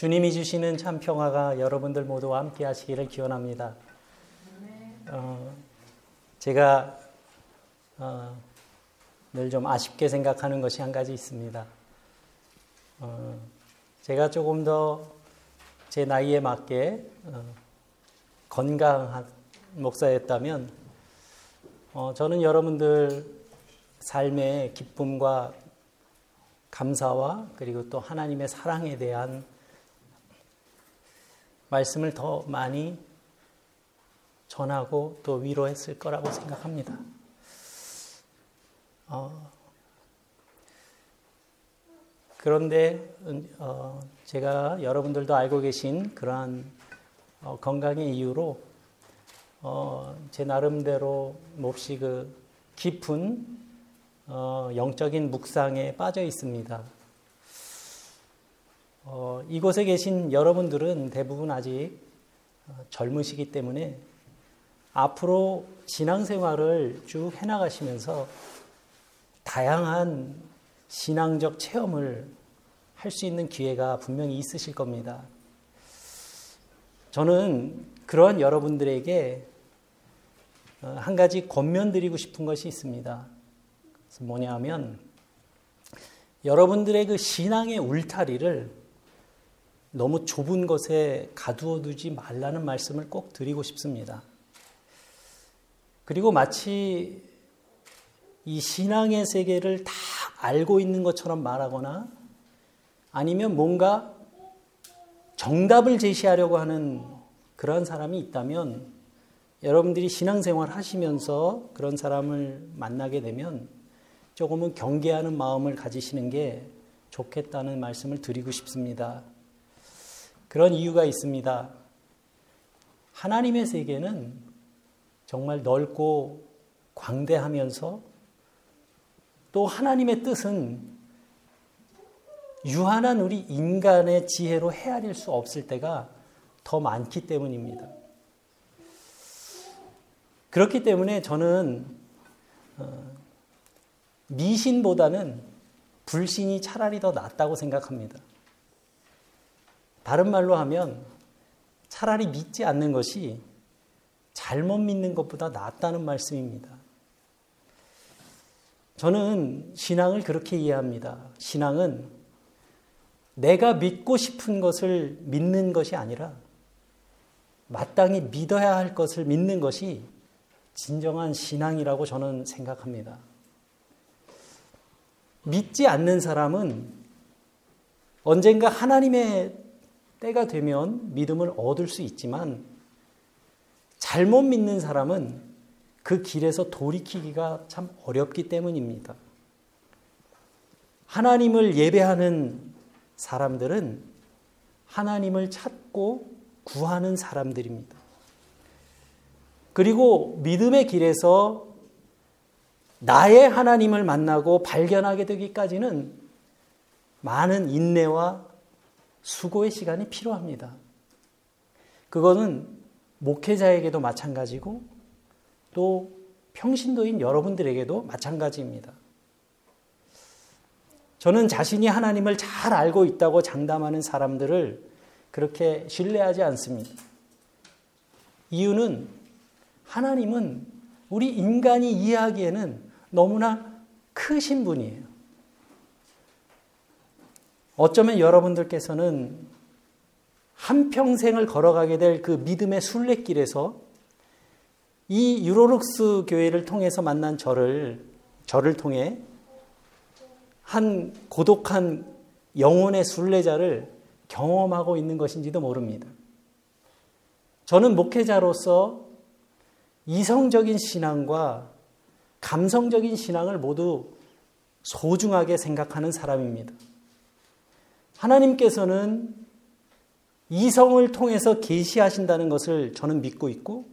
주님이 주시는 참 평화가 여러분들 모두와 함께 하시기를 기원합니다. 어, 제가 어, 늘좀 아쉽게 생각하는 것이 한 가지 있습니다. 어, 제가 조금 더 제 나이에 맞게 어, 건강한 목사였다면 어, 저는 여러분들 삶의 기쁨과 감사와 그리고 또 하나님의 사랑에 대한 말씀을 더 많이 전하고 또 위로했을 거라고 생각합니다. 어, 그런데 어, 제가 여러분들도 알고 계신 그러한 어, 건강의 이유로 어, 제 나름대로 몹시 그 깊은 어, 영적인 묵상에 빠져 있습니다. 어, 이곳에 계신 여러분들은 대부분 아직 어, 젊으시기 때문에 앞으로 신앙생활을 쭉 해나가시면서 다양한 신앙적 체험을 할 수 있는 기회가 분명히 있으실 겁니다. 저는 그런 여러분들에게 어, 한 가지 권면드리고 싶은 것이 있습니다. 뭐냐 하면 여러분들의 그 신앙의 울타리를 너무 좁은 것에 가두어 두지 말라는 말씀을 꼭 드리고 싶습니다. 그리고 마치 이 신앙의 세계를 다 알고 있는 것처럼 말하거나 아니면 뭔가 정답을 제시하려고 하는 그러한 사람이 있다면 여러분들이 신앙생활 하시면서 그런 사람을 만나게 되면 조금은 경계하는 마음을 가지시는 게 좋겠다는 말씀을 드리고 싶습니다. 그런 이유가 있습니다. 하나님의 세계는 정말 넓고 광대하면서 또 하나님의 뜻은 유한한 우리 인간의 지혜로 헤아릴 수 없을 때가 더 많기 때문입니다. 그렇기 때문에 저는 어, 미신보다는 불신이 차라리 더 낫다고 생각합니다. 다른 말로 하면 차라리 믿지 않는 것이 잘못 믿는 것보다 낫다는 말씀입니다. 저는 신앙을 그렇게 이해합니다. 신앙은 내가 믿고 싶은 것을 믿는 것이 아니라 마땅히 믿어야 할 것을 믿는 것이 진정한 신앙이라고 저는 생각합니다. 믿지 않는 사람은 언젠가 하나님의 때가 되면 믿음을 얻을 수 있지만 잘못 믿는 사람은 그 길에서 돌이키기가 참 어렵기 때문입니다. 하나님을 예배하는 사람들은 하나님을 찾고 구하는 사람들입니다. 그리고 믿음의 길에서 나의 하나님을 만나고 발견하게 되기까지는 많은 인내와 수고의 시간이 필요합니다. 그거는 목회자에게도 마찬가지고 또 평신도인 여러분들에게도 마찬가지입니다. 저는 자신이 하나님을 잘 알고 있다고 장담하는 사람들을 그렇게 신뢰하지 않습니다. 이유는 하나님은 우리 인간이 이해하기에는 너무나 크신 분이에요. 어쩌면 여러분들께서는 한평생을 걸어가게 될 그 믿음의 순례길에서 이 유로룩스 교회를 통해서 만난 저를, 저를 통해 한 고독한 영혼의 순례자를 경험하고 있는 것인지도 모릅니다. 저는 목회자로서 이성적인 신앙과 감성적인 신앙을 모두 소중하게 생각하는 사람입니다. 하나님께서는 이성을 통해서 계시하신다는 것을 저는 믿고 있고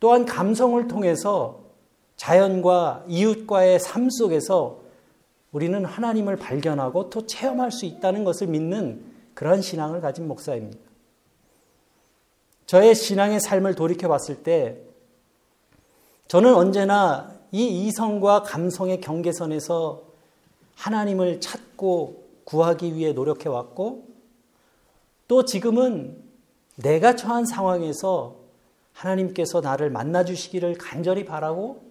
또한 감성을 통해서 자연과 이웃과의 삶 속에서 우리는 하나님을 발견하고 또 체험할 수 있다는 것을 믿는 그러한 신앙을 가진 목사입니다. 저의 신앙의 삶을 돌이켜 봤을 때 저는 언제나 이 이성과 감성의 경계선에서 하나님을 찾고 구하기 위해 노력해 왔고 또 지금은 내가 처한 상황에서 하나님께서 나를 만나 주시기를 간절히 바라고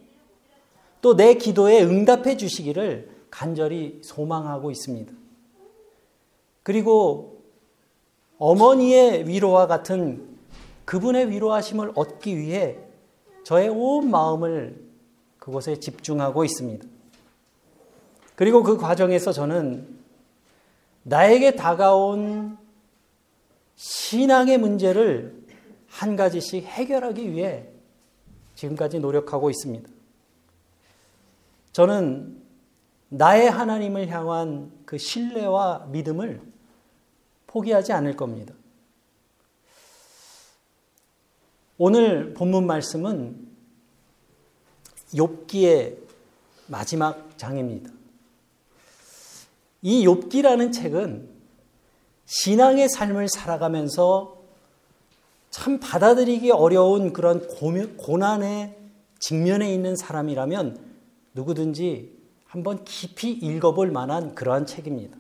또 내 기도에 응답해 주시기를 간절히 소망하고 있습니다. 그리고 어머니의 위로와 같은 그분의 위로하심을 얻기 위해 저의 온 마음을 그곳에 집중하고 있습니다. 그리고 그 과정에서 저는 나에게 다가온 신앙의 문제를 한 가지씩 해결하기 위해 지금까지 노력하고 있습니다. 저는 나의 하나님을 향한 그 신뢰와 믿음을 포기하지 않을 겁니다. 오늘 본문 말씀은 욥기의 마지막 장입니다. 이 욥기라는 책은 신앙의 삶을 살아가면서 참 받아들이기 어려운 그런 고난의 직면에 있는 사람이라면 누구든지 한번 깊이 읽어볼 만한 그러한 책입니다.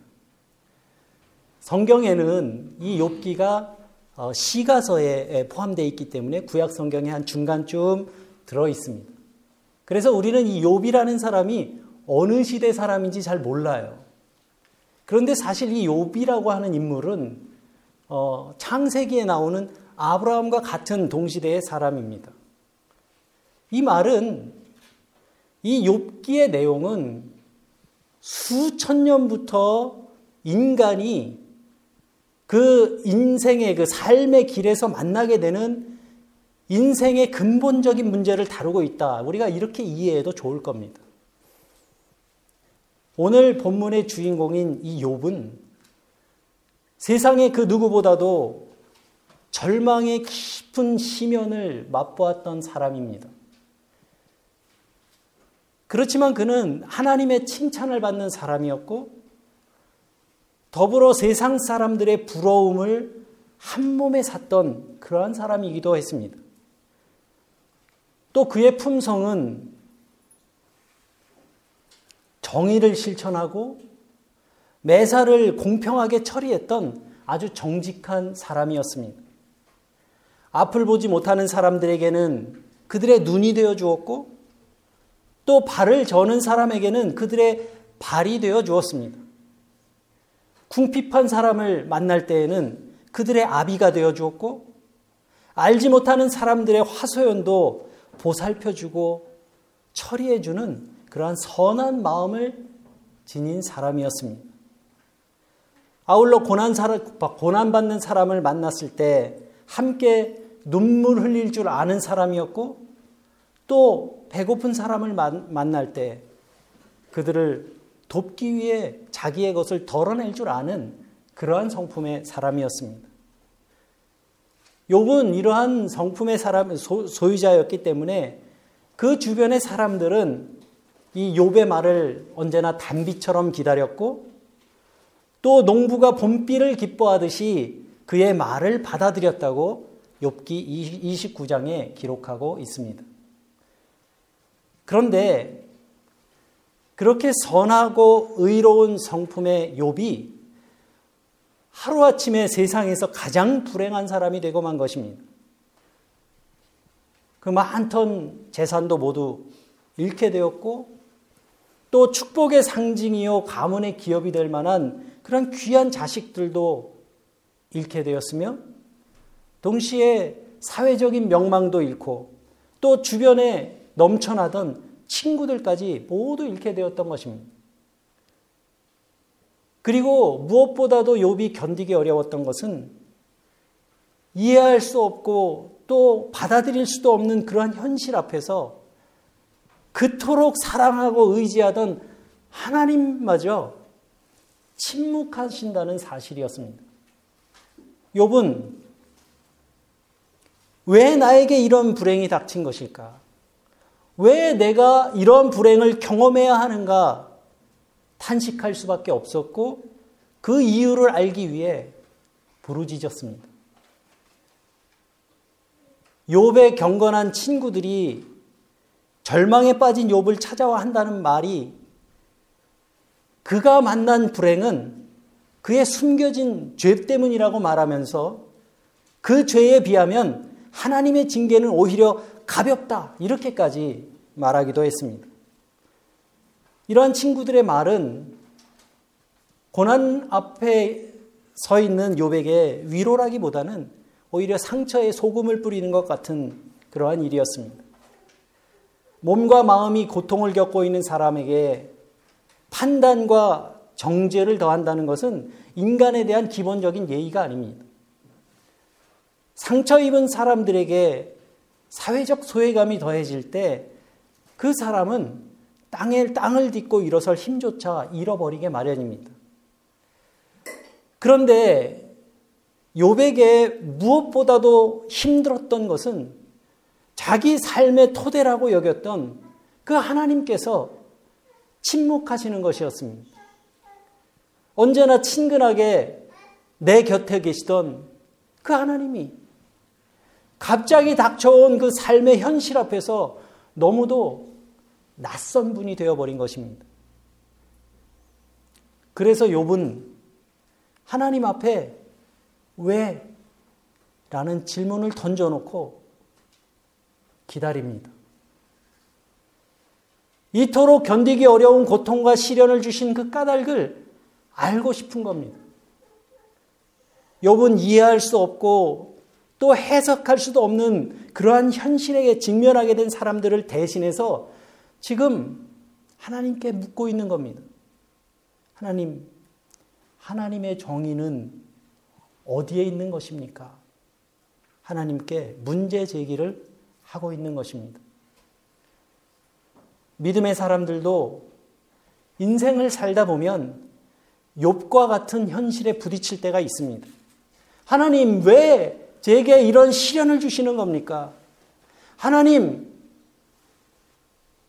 성경에는 이 욥기가 어, 시가서에 포함되어 있기 때문에 구약 성경의 한 중간쯤 들어 있습니다. 그래서 우리는 이 욥이라는 사람이 어느 시대 사람인지 잘 몰라요. 그런데 사실 이 욥이라고 하는 인물은 어, 창세기에 나오는 아브라함과 같은 동시대의 사람입니다. 이 말은 이 욥기의 내용은 수천 년부터 인간이 그 인생의 그 삶의 길에서 만나게 되는 인생의 근본적인 문제를 다루고 있다. 우리가 이렇게 이해해도 좋을 겁니다. 오늘 본문의 주인공인 이 욥은 세상의 그 누구보다도 절망의 깊은 시면을 맛보았던 사람입니다. 그렇지만 그는 하나님의 칭찬을 받는 사람이었고 더불어 세상 사람들의 부러움을 한 몸에 샀던 그러한 사람이기도 했습니다. 또 그의 품성은 정의를 실천하고 매사를 공평하게 처리했던 아주 정직한 사람이었습니다. 앞을 보지 못하는 사람들에게는 그들의 눈이 되어 주었고 또 발을 저는 사람에게는 그들의 발이 되어 주었습니다. 궁핍한 사람을 만날 때에는 그들의 아비가 되어 주었고 알지 못하는 사람들의 화소연도 보살펴 주고 처리해 주는 그러한 선한 마음을 지닌 사람이었습니다. 아울러 고난 고난받는 사람을 만났을 때 함께 눈물 흘릴 줄 아는 사람이었고 또 배고픈 사람을 만날 때 그들을 돕기 위해 자기의 것을 덜어낼 줄 아는 그러한 성품의 사람이었습니다. 욥은 이러한 성품의 사람 소유자였기 때문에 그 주변의 사람들은 이 욥의 말을 언제나 단비처럼 기다렸고 또 농부가 봄비를 기뻐하듯이 그의 말을 받아들였다고 욥기 29장에 기록하고 있습니다. 그런데 그렇게 선하고 의로운 성품의 욥이 하루아침에 세상에서 가장 불행한 사람이 되고 만 것입니다. 그 많던 재산도 모두 잃게 되었고 또 축복의 상징이요 가문의 기업이 될 만한 그런 귀한 자식들도 잃게 되었으며 동시에 사회적인 명망도 잃고 또 주변에 넘쳐나던 친구들까지 모두 잃게 되었던 것입니다. 그리고 무엇보다도 욥이 견디기 어려웠던 것은 이해할 수 없고 또 받아들일 수도 없는 그러한 현실 앞에서 그토록 사랑하고 의지하던 하나님마저 침묵하신다는 사실이었습니다. 욥은 왜 나에게 이런 불행이 닥친 것일까? 왜 내가 이런 불행을 경험해야 하는가 탄식할 수밖에 없었고 그 이유를 알기 위해 부르짖었습니다. 욥의 경건한 친구들이 절망에 빠진 욥을 찾아와 한다는 말이 그가 만난 불행은 그의 숨겨진 죄 때문이라고 말하면서 그 죄에 비하면 하나님의 징계는 오히려 가볍다. 이렇게까지 말하기도 했습니다. 이러한 친구들의 말은 고난 앞에 서 있는 요백의 위로라기보다는 오히려 상처에 소금을 뿌리는 것 같은 그러한 일이었습니다. 몸과 마음이 고통을 겪고 있는 사람에게 판단과 정죄를 더한다는 것은 인간에 대한 기본적인 예의가 아닙니다. 상처 입은 사람들에게 사회적 소외감이 더해질 때 그 사람은 땅에 땅을 딛고 일어설 힘조차 잃어버리게 마련입니다. 그런데 요백에 무엇보다도 힘들었던 것은 자기 삶의 토대라고 여겼던 그 하나님께서 침묵하시는 것이었습니다. 언제나 친근하게 내 곁에 계시던 그 하나님이 갑자기 닥쳐온 그 삶의 현실 앞에서 너무도 낯선 분이 되어버린 것입니다. 그래서 욥은 하나님 앞에 왜? 라는 질문을 던져놓고 기다립니다. 이토록 견디기 어려운 고통과 시련을 주신 그 까닭을 알고 싶은 겁니다. 욥은 이해할 수 없고 또 해석할 수도 없는 그러한 현실에 직면하게 된 사람들을 대신해서 지금 하나님께 묻고 있는 겁니다. 하나님, 하나님의 정의는 어디에 있는 것입니까? 하나님께 문제 제기를 하고 있는 것입니다. 믿음의 사람들도 인생을 살다 보면 욥과 같은 현실에 부딪힐 때가 있습니다. 하나님 왜 제게 이런 시련을 주시는 겁니까? 하나님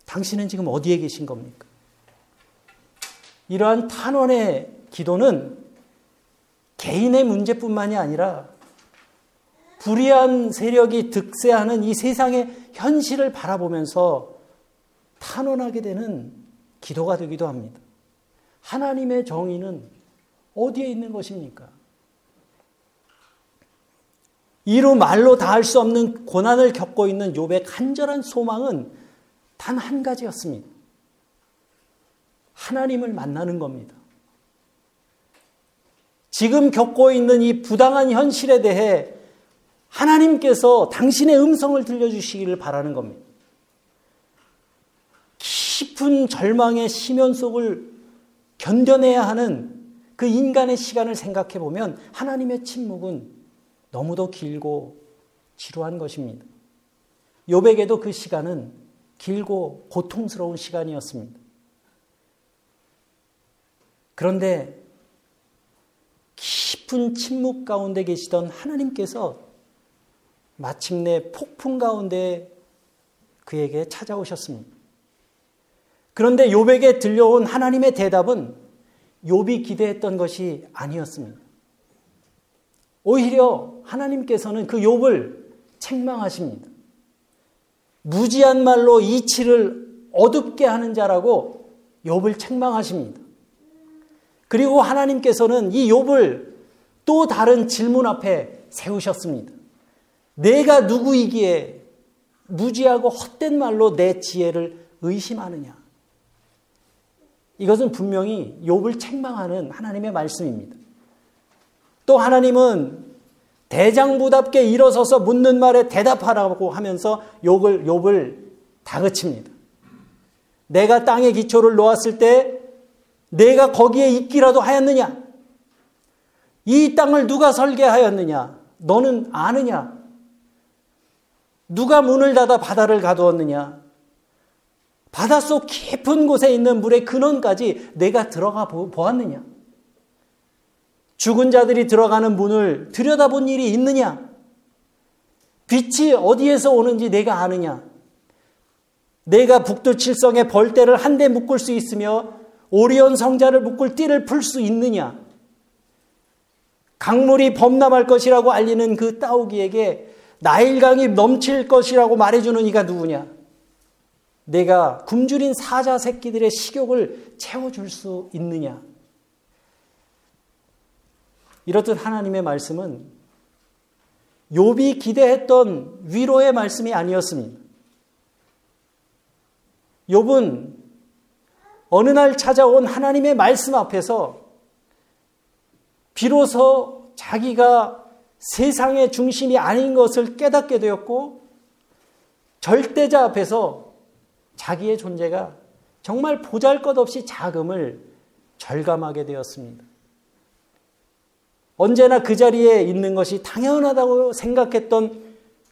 당신은 지금 어디에 계신 겁니까? 이러한 탄원의 기도는 개인의 문제뿐만이 아니라 불의한 세력이 득세하는 이 세상의 현실을 바라보면서 탄원하게 되는 기도가 되기도 합니다. 하나님의 정의는 어디에 있는 것입니까? 이루 말로 다 할 수 없는 고난을 겪고 있는 욥의 간절한 소망은 단 한 가지였습니다. 하나님을 만나는 겁니다. 지금 겪고 있는 이 부당한 현실에 대해 하나님께서 당신의 음성을 들려주시기를 바라는 겁니다. 깊은 절망의 심연 속을 견뎌내야 하는 그 인간의 시간을 생각해 보면 하나님의 침묵은 너무도 길고 지루한 것입니다. 요백에도 그 시간은 길고 고통스러운 시간이었습니다. 그런데 깊은 침묵 가운데 계시던 하나님께서 마침내 폭풍 가운데 그에게 찾아오셨습니다. 그런데 욥에게 들려온 하나님의 대답은 욥이 기대했던 것이 아니었습니다. 오히려 하나님께서는 그 욥을 책망하십니다. 무지한 말로 이치를 어둡게 하는 자라고 욥을 책망하십니다. 그리고 하나님께서는 이 욥을 또 다른 질문 앞에 세우셨습니다. 내가 누구이기에 무지하고 헛된 말로 내 지혜를 의심하느냐? 이것은 분명히 욥을 책망하는 하나님의 말씀입니다. 또 하나님은 대장부답게 일어서서 묻는 말에 대답하라고 하면서 욥을 욥을 다그칩니다. 내가 땅에 기초를 놓았을 때 내가 거기에 있기라도 하였느냐? 이 땅을 누가 설계하였느냐? 너는 아느냐? 누가 문을 닫아 바다를 가두었느냐? 바닷속 깊은 곳에 있는 물의 근원까지 내가 들어가 보았느냐? 죽은 자들이 들어가는 문을 들여다본 일이 있느냐? 빛이 어디에서 오는지 내가 아느냐? 내가 북두 칠성의 벌떼를 한 대 묶을 수 있으며 오리온 성자를 묶을 띠를 풀 수 있느냐? 강물이 범람할 것이라고 알리는 그 따오기에게 나일강이 넘칠 것이라고 말해주는 이가 누구냐? 내가 굶주린 사자 새끼들의 식욕을 채워줄 수 있느냐? 이렇듯 하나님의 말씀은 욥이 기대했던 위로의 말씀이 아니었습니다. 욥은 어느 날 찾아온 하나님의 말씀 앞에서 비로소 자기가 세상의 중심이 아닌 것을 깨닫게 되었고 절대자 앞에서 자기의 존재가 정말 보잘 것 없이 자금을 절감하게 되었습니다. 언제나 그 자리에 있는 것이 당연하다고 생각했던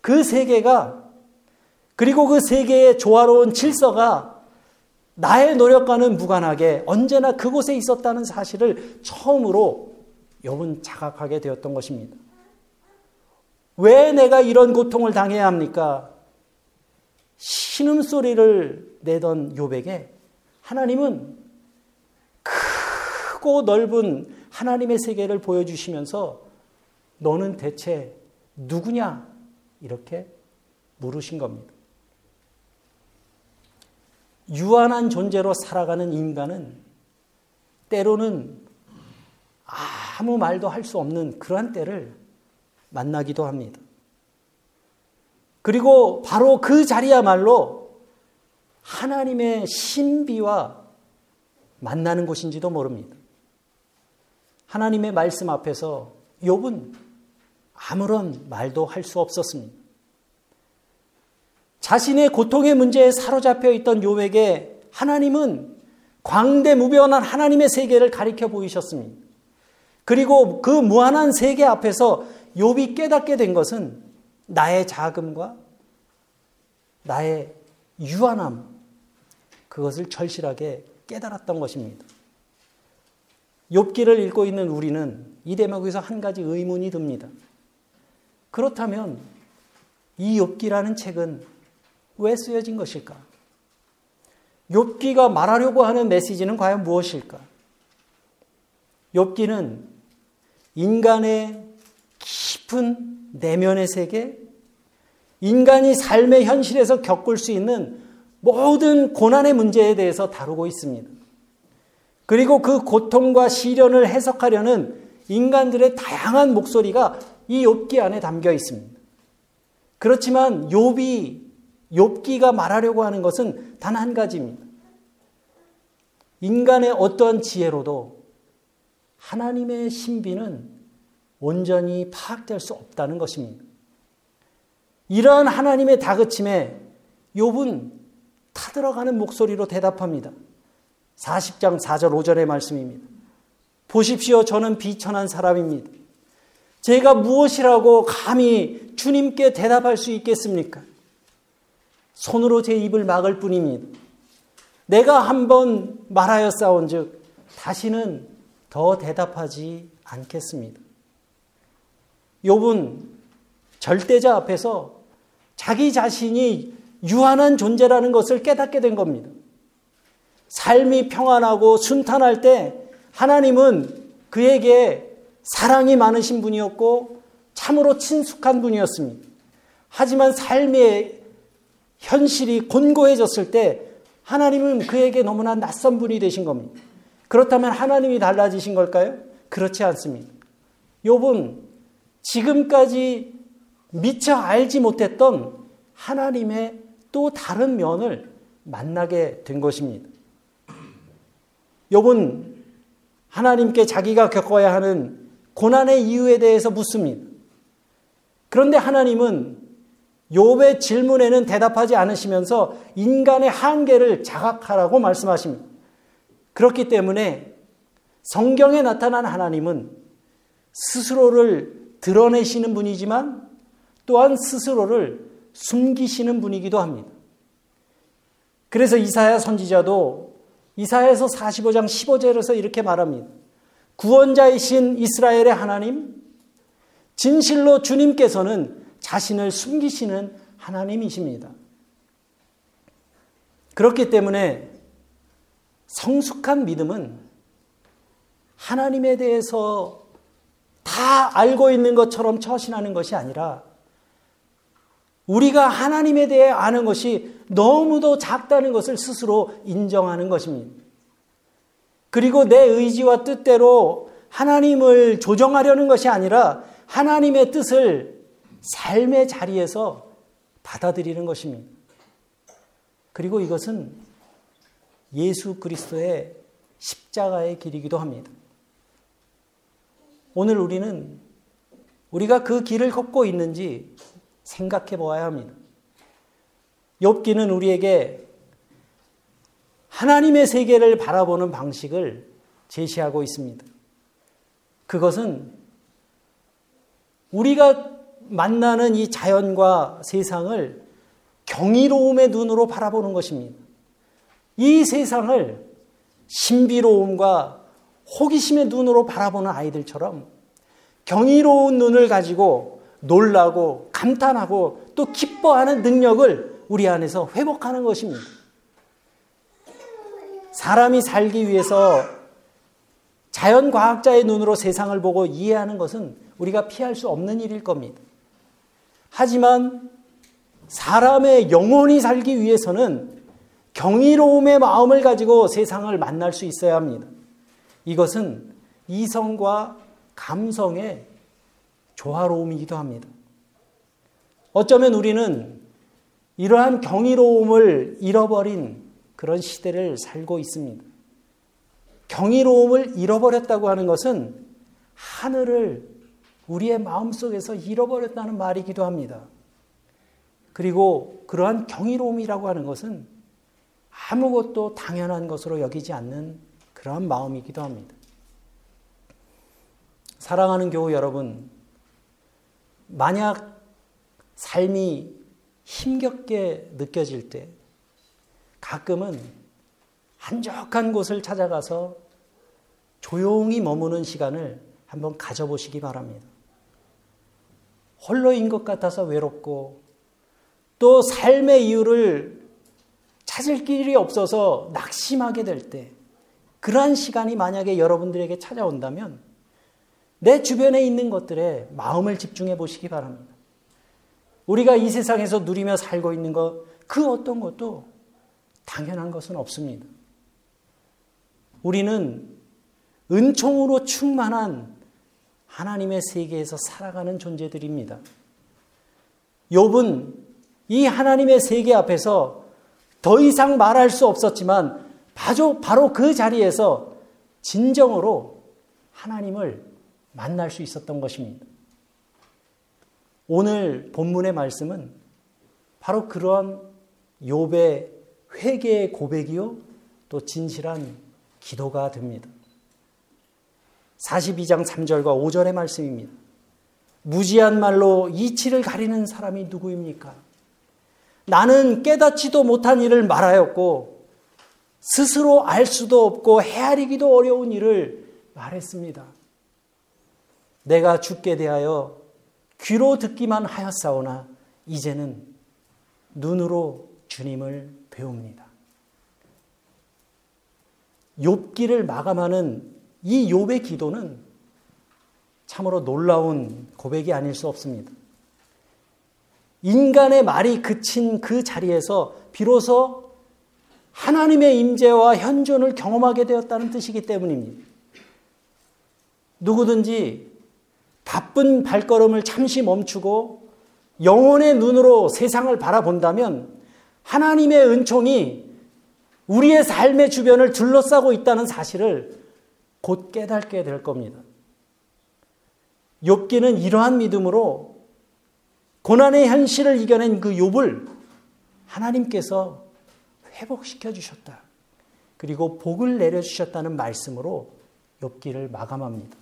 그 세계가 그리고 그 세계의 조화로운 질서가 나의 노력과는 무관하게 언제나 그곳에 있었다는 사실을 처음으로 욥은 자각하게 되었던 것입니다. 왜 내가 이런 고통을 당해야 합니까? 신음소리를 내던 욥에게 하나님은 크고 넓은 하나님의 세계를 보여주시면서 너는 대체 누구냐? 이렇게 물으신 겁니다. 유한한 존재로 살아가는 인간은 때로는 아무 말도 할 수 없는 그러한 때를 만나기도 합니다. 그리고 바로 그 자리야말로 하나님의 신비와 만나는 곳인지도 모릅니다. 하나님의 말씀 앞에서 욥은 아무런 말도 할 수 없었습니다. 자신의 고통의 문제에 사로잡혀 있던 욥에게 하나님은 광대무변한 하나님의 세계를 가리켜 보이셨습니다. 그리고 그 무한한 세계 앞에서 욥이 깨닫게 된 것은 나의 자금과 나의 유한함 그것을 절실하게 깨달았던 것입니다. 욥기를 읽고 있는 우리는 이 대목에서 한 가지 의문이 듭니다. 그렇다면 이 욥기라는 책은 왜 쓰여진 것일까? 욥기가 말하려고 하는 메시지는 과연 무엇일까? 욥기는 인간의 깊은 내면의 세계, 인간이 삶의 현실에서 겪을 수 있는 모든 고난의 문제에 대해서 다루고 있습니다. 그리고 그 고통과 시련을 해석하려는 인간들의 다양한 목소리가 이 욥기 안에 담겨 있습니다. 그렇지만 욥이 욥기가 말하려고 하는 것은 단 한 가지입니다. 인간의 어떠한 지혜로도 하나님의 신비는 온전히 파악될 수 없다는 것입니다. 이러한 하나님의 다그침에 욥은 타들어가는 목소리로 대답합니다. 40장 4절 5절의 말씀입니다. 보십시오. 저는 비천한 사람입니다. 제가 무엇이라고 감히 주님께 대답할 수 있겠습니까? 손으로 제 입을 막을 뿐입니다. 내가 한번 말하여 싸운 즉, 다시는 더 대답하지 않겠습니다. 욥은 절대자 앞에서 자기 자신이 유한한 존재라는 것을 깨닫게 된 겁니다. 삶이 평안하고 순탄할 때 하나님은 그에게 사랑이 많으신 분이었고 참으로 친숙한 분이었습니다. 하지만 삶의 현실이 곤고해졌을 때 하나님은 그에게 너무나 낯선 분이 되신 겁니다. 그렇다면 하나님이 달라지신 걸까요? 그렇지 않습니다. 욥은 지금까지 미처 알지 못했던 하나님의 또 다른 면을 만나게 된 것입니다. 욥은 하나님께 자기가 겪어야 하는 고난의 이유에 대해서 묻습니다. 그런데 하나님은 욥의 질문에는 대답하지 않으시면서 인간의 한계를 자각하라고 말씀하십니다. 그렇기 때문에 성경에 나타난 하나님은 스스로를 드러내시는 분이지만 또한 스스로를 숨기시는 분이기도 합니다. 그래서 이사야 선지자도 이사야에서 45장 15절에서 이렇게 말합니다. 구원자이신 이스라엘의 하나님, 진실로 주님께서는 자신을 숨기시는 하나님이십니다. 그렇기 때문에 성숙한 믿음은 하나님에 대해서 다 알고 있는 것처럼 처신하는 것이 아니라 우리가 하나님에 대해 아는 것이 너무도 작다는 것을 스스로 인정하는 것입니다. 그리고 내 의지와 뜻대로 하나님을 조정하려는 것이 아니라 하나님의 뜻을 삶의 자리에서 받아들이는 것입니다. 그리고 이것은 예수 그리스도의 십자가의 길이기도 합니다. 오늘 우리는 우리가 그 길을 걷고 있는지 생각해 보아야 합니다. 욥기는 우리에게 하나님의 세계를 바라보는 방식을 제시하고 있습니다. 그것은 우리가 만나는 이 자연과 세상을 경이로움의 눈으로 바라보는 것입니다. 이 세상을 신비로움과 호기심의 눈으로 바라보는 아이들처럼 경이로운 눈을 가지고 놀라고 감탄하고 또 기뻐하는 능력을 우리 안에서 회복하는 것입니다. 사람이 살기 위해서 자연과학자의 눈으로 세상을 보고 이해하는 것은 우리가 피할 수 없는 일일 겁니다. 하지만 사람의 영혼이 살기 위해서는 경이로움의 마음을 가지고 세상을 만날 수 있어야 합니다. 이것은 이성과 감성의 조화로움이기도 합니다. 어쩌면 우리는 이러한 경이로움을 잃어버린 그런 시대를 살고 있습니다. 경이로움을 잃어버렸다고 하는 것은 하늘을 우리의 마음속에서 잃어버렸다는 말이기도 합니다. 그리고 그러한 경이로움이라고 하는 것은 아무것도 당연한 것으로 여기지 않는 그러한 마음이기도 합니다. 사랑하는 교우 여러분, 만약 삶이 힘겹게 느껴질 때 가끔은 한적한 곳을 찾아가서 조용히 머무는 시간을 한번 가져보시기 바랍니다. 홀로인 것 같아서 외롭고 또 삶의 이유를 찾을 길이 없어서 낙심하게 될 때, 그러한 시간이 만약에 여러분들에게 찾아온다면 내 주변에 있는 것들에 마음을 집중해 보시기 바랍니다. 우리가 이 세상에서 누리며 살고 있는 것, 그 어떤 것도 당연한 것은 없습니다. 우리는 은총으로 충만한 하나님의 세계에서 살아가는 존재들입니다. 욥은 이 하나님의 세계 앞에서 더 이상 말할 수 없었지만 바로, 바로 그 자리에서 진정으로 하나님을 만날 수 있었던 것입니다. 오늘 본문의 말씀은 바로 그러한 욥의 회개의 고백이요 또 진실한 기도가 됩니다. 42장 3절과 5절의 말씀입니다. 무지한 말로 이치를 가리는 사람이 누구입니까? 나는 깨닫지도 못한 일을 말하였고 스스로 알 수도 없고 헤아리기도 어려운 일을 말했습니다. 내가 죽게 대하여 귀로 듣기만 하였사오나 이제는 눈으로 주님을 배웁니다. 욥기를 마감하는 이 욥의 기도는 참으로 놀라운 고백이 아닐 수 없습니다. 인간의 말이 그친 그 자리에서 비로소 하나님의 임재와 현존을 경험하게 되었다는 뜻이기 때문입니다. 누구든지 바쁜 발걸음을 잠시 멈추고 영혼의 눈으로 세상을 바라본다면 하나님의 은총이 우리의 삶의 주변을 둘러싸고 있다는 사실을 곧 깨닫게 될 겁니다. 욥기는 이러한 믿음으로 고난의 현실을 이겨낸 그 욥을 하나님께서 회복시켜 주셨다. 그리고 복을 내려 주셨다는 말씀으로 욥기를 마감합니다.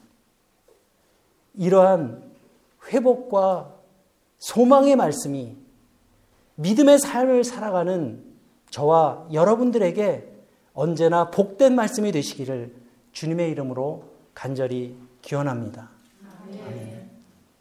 이러한 회복과 소망의 말씀이 믿음의 삶을 살아가는 저와 여러분들에게 언제나 복된 말씀이 되시기를 주님의 이름으로 간절히 기원합니다. 아멘.